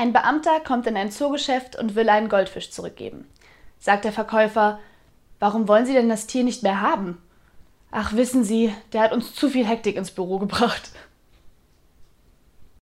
Ein Beamter kommt in ein Zoogeschäft und will einen Goldfisch zurückgeben. Sagt der Verkäufer, warum wollen Sie denn das Tier nicht mehr haben? Ach, wissen Sie, der hat uns zu viel Hektik ins Büro gebracht.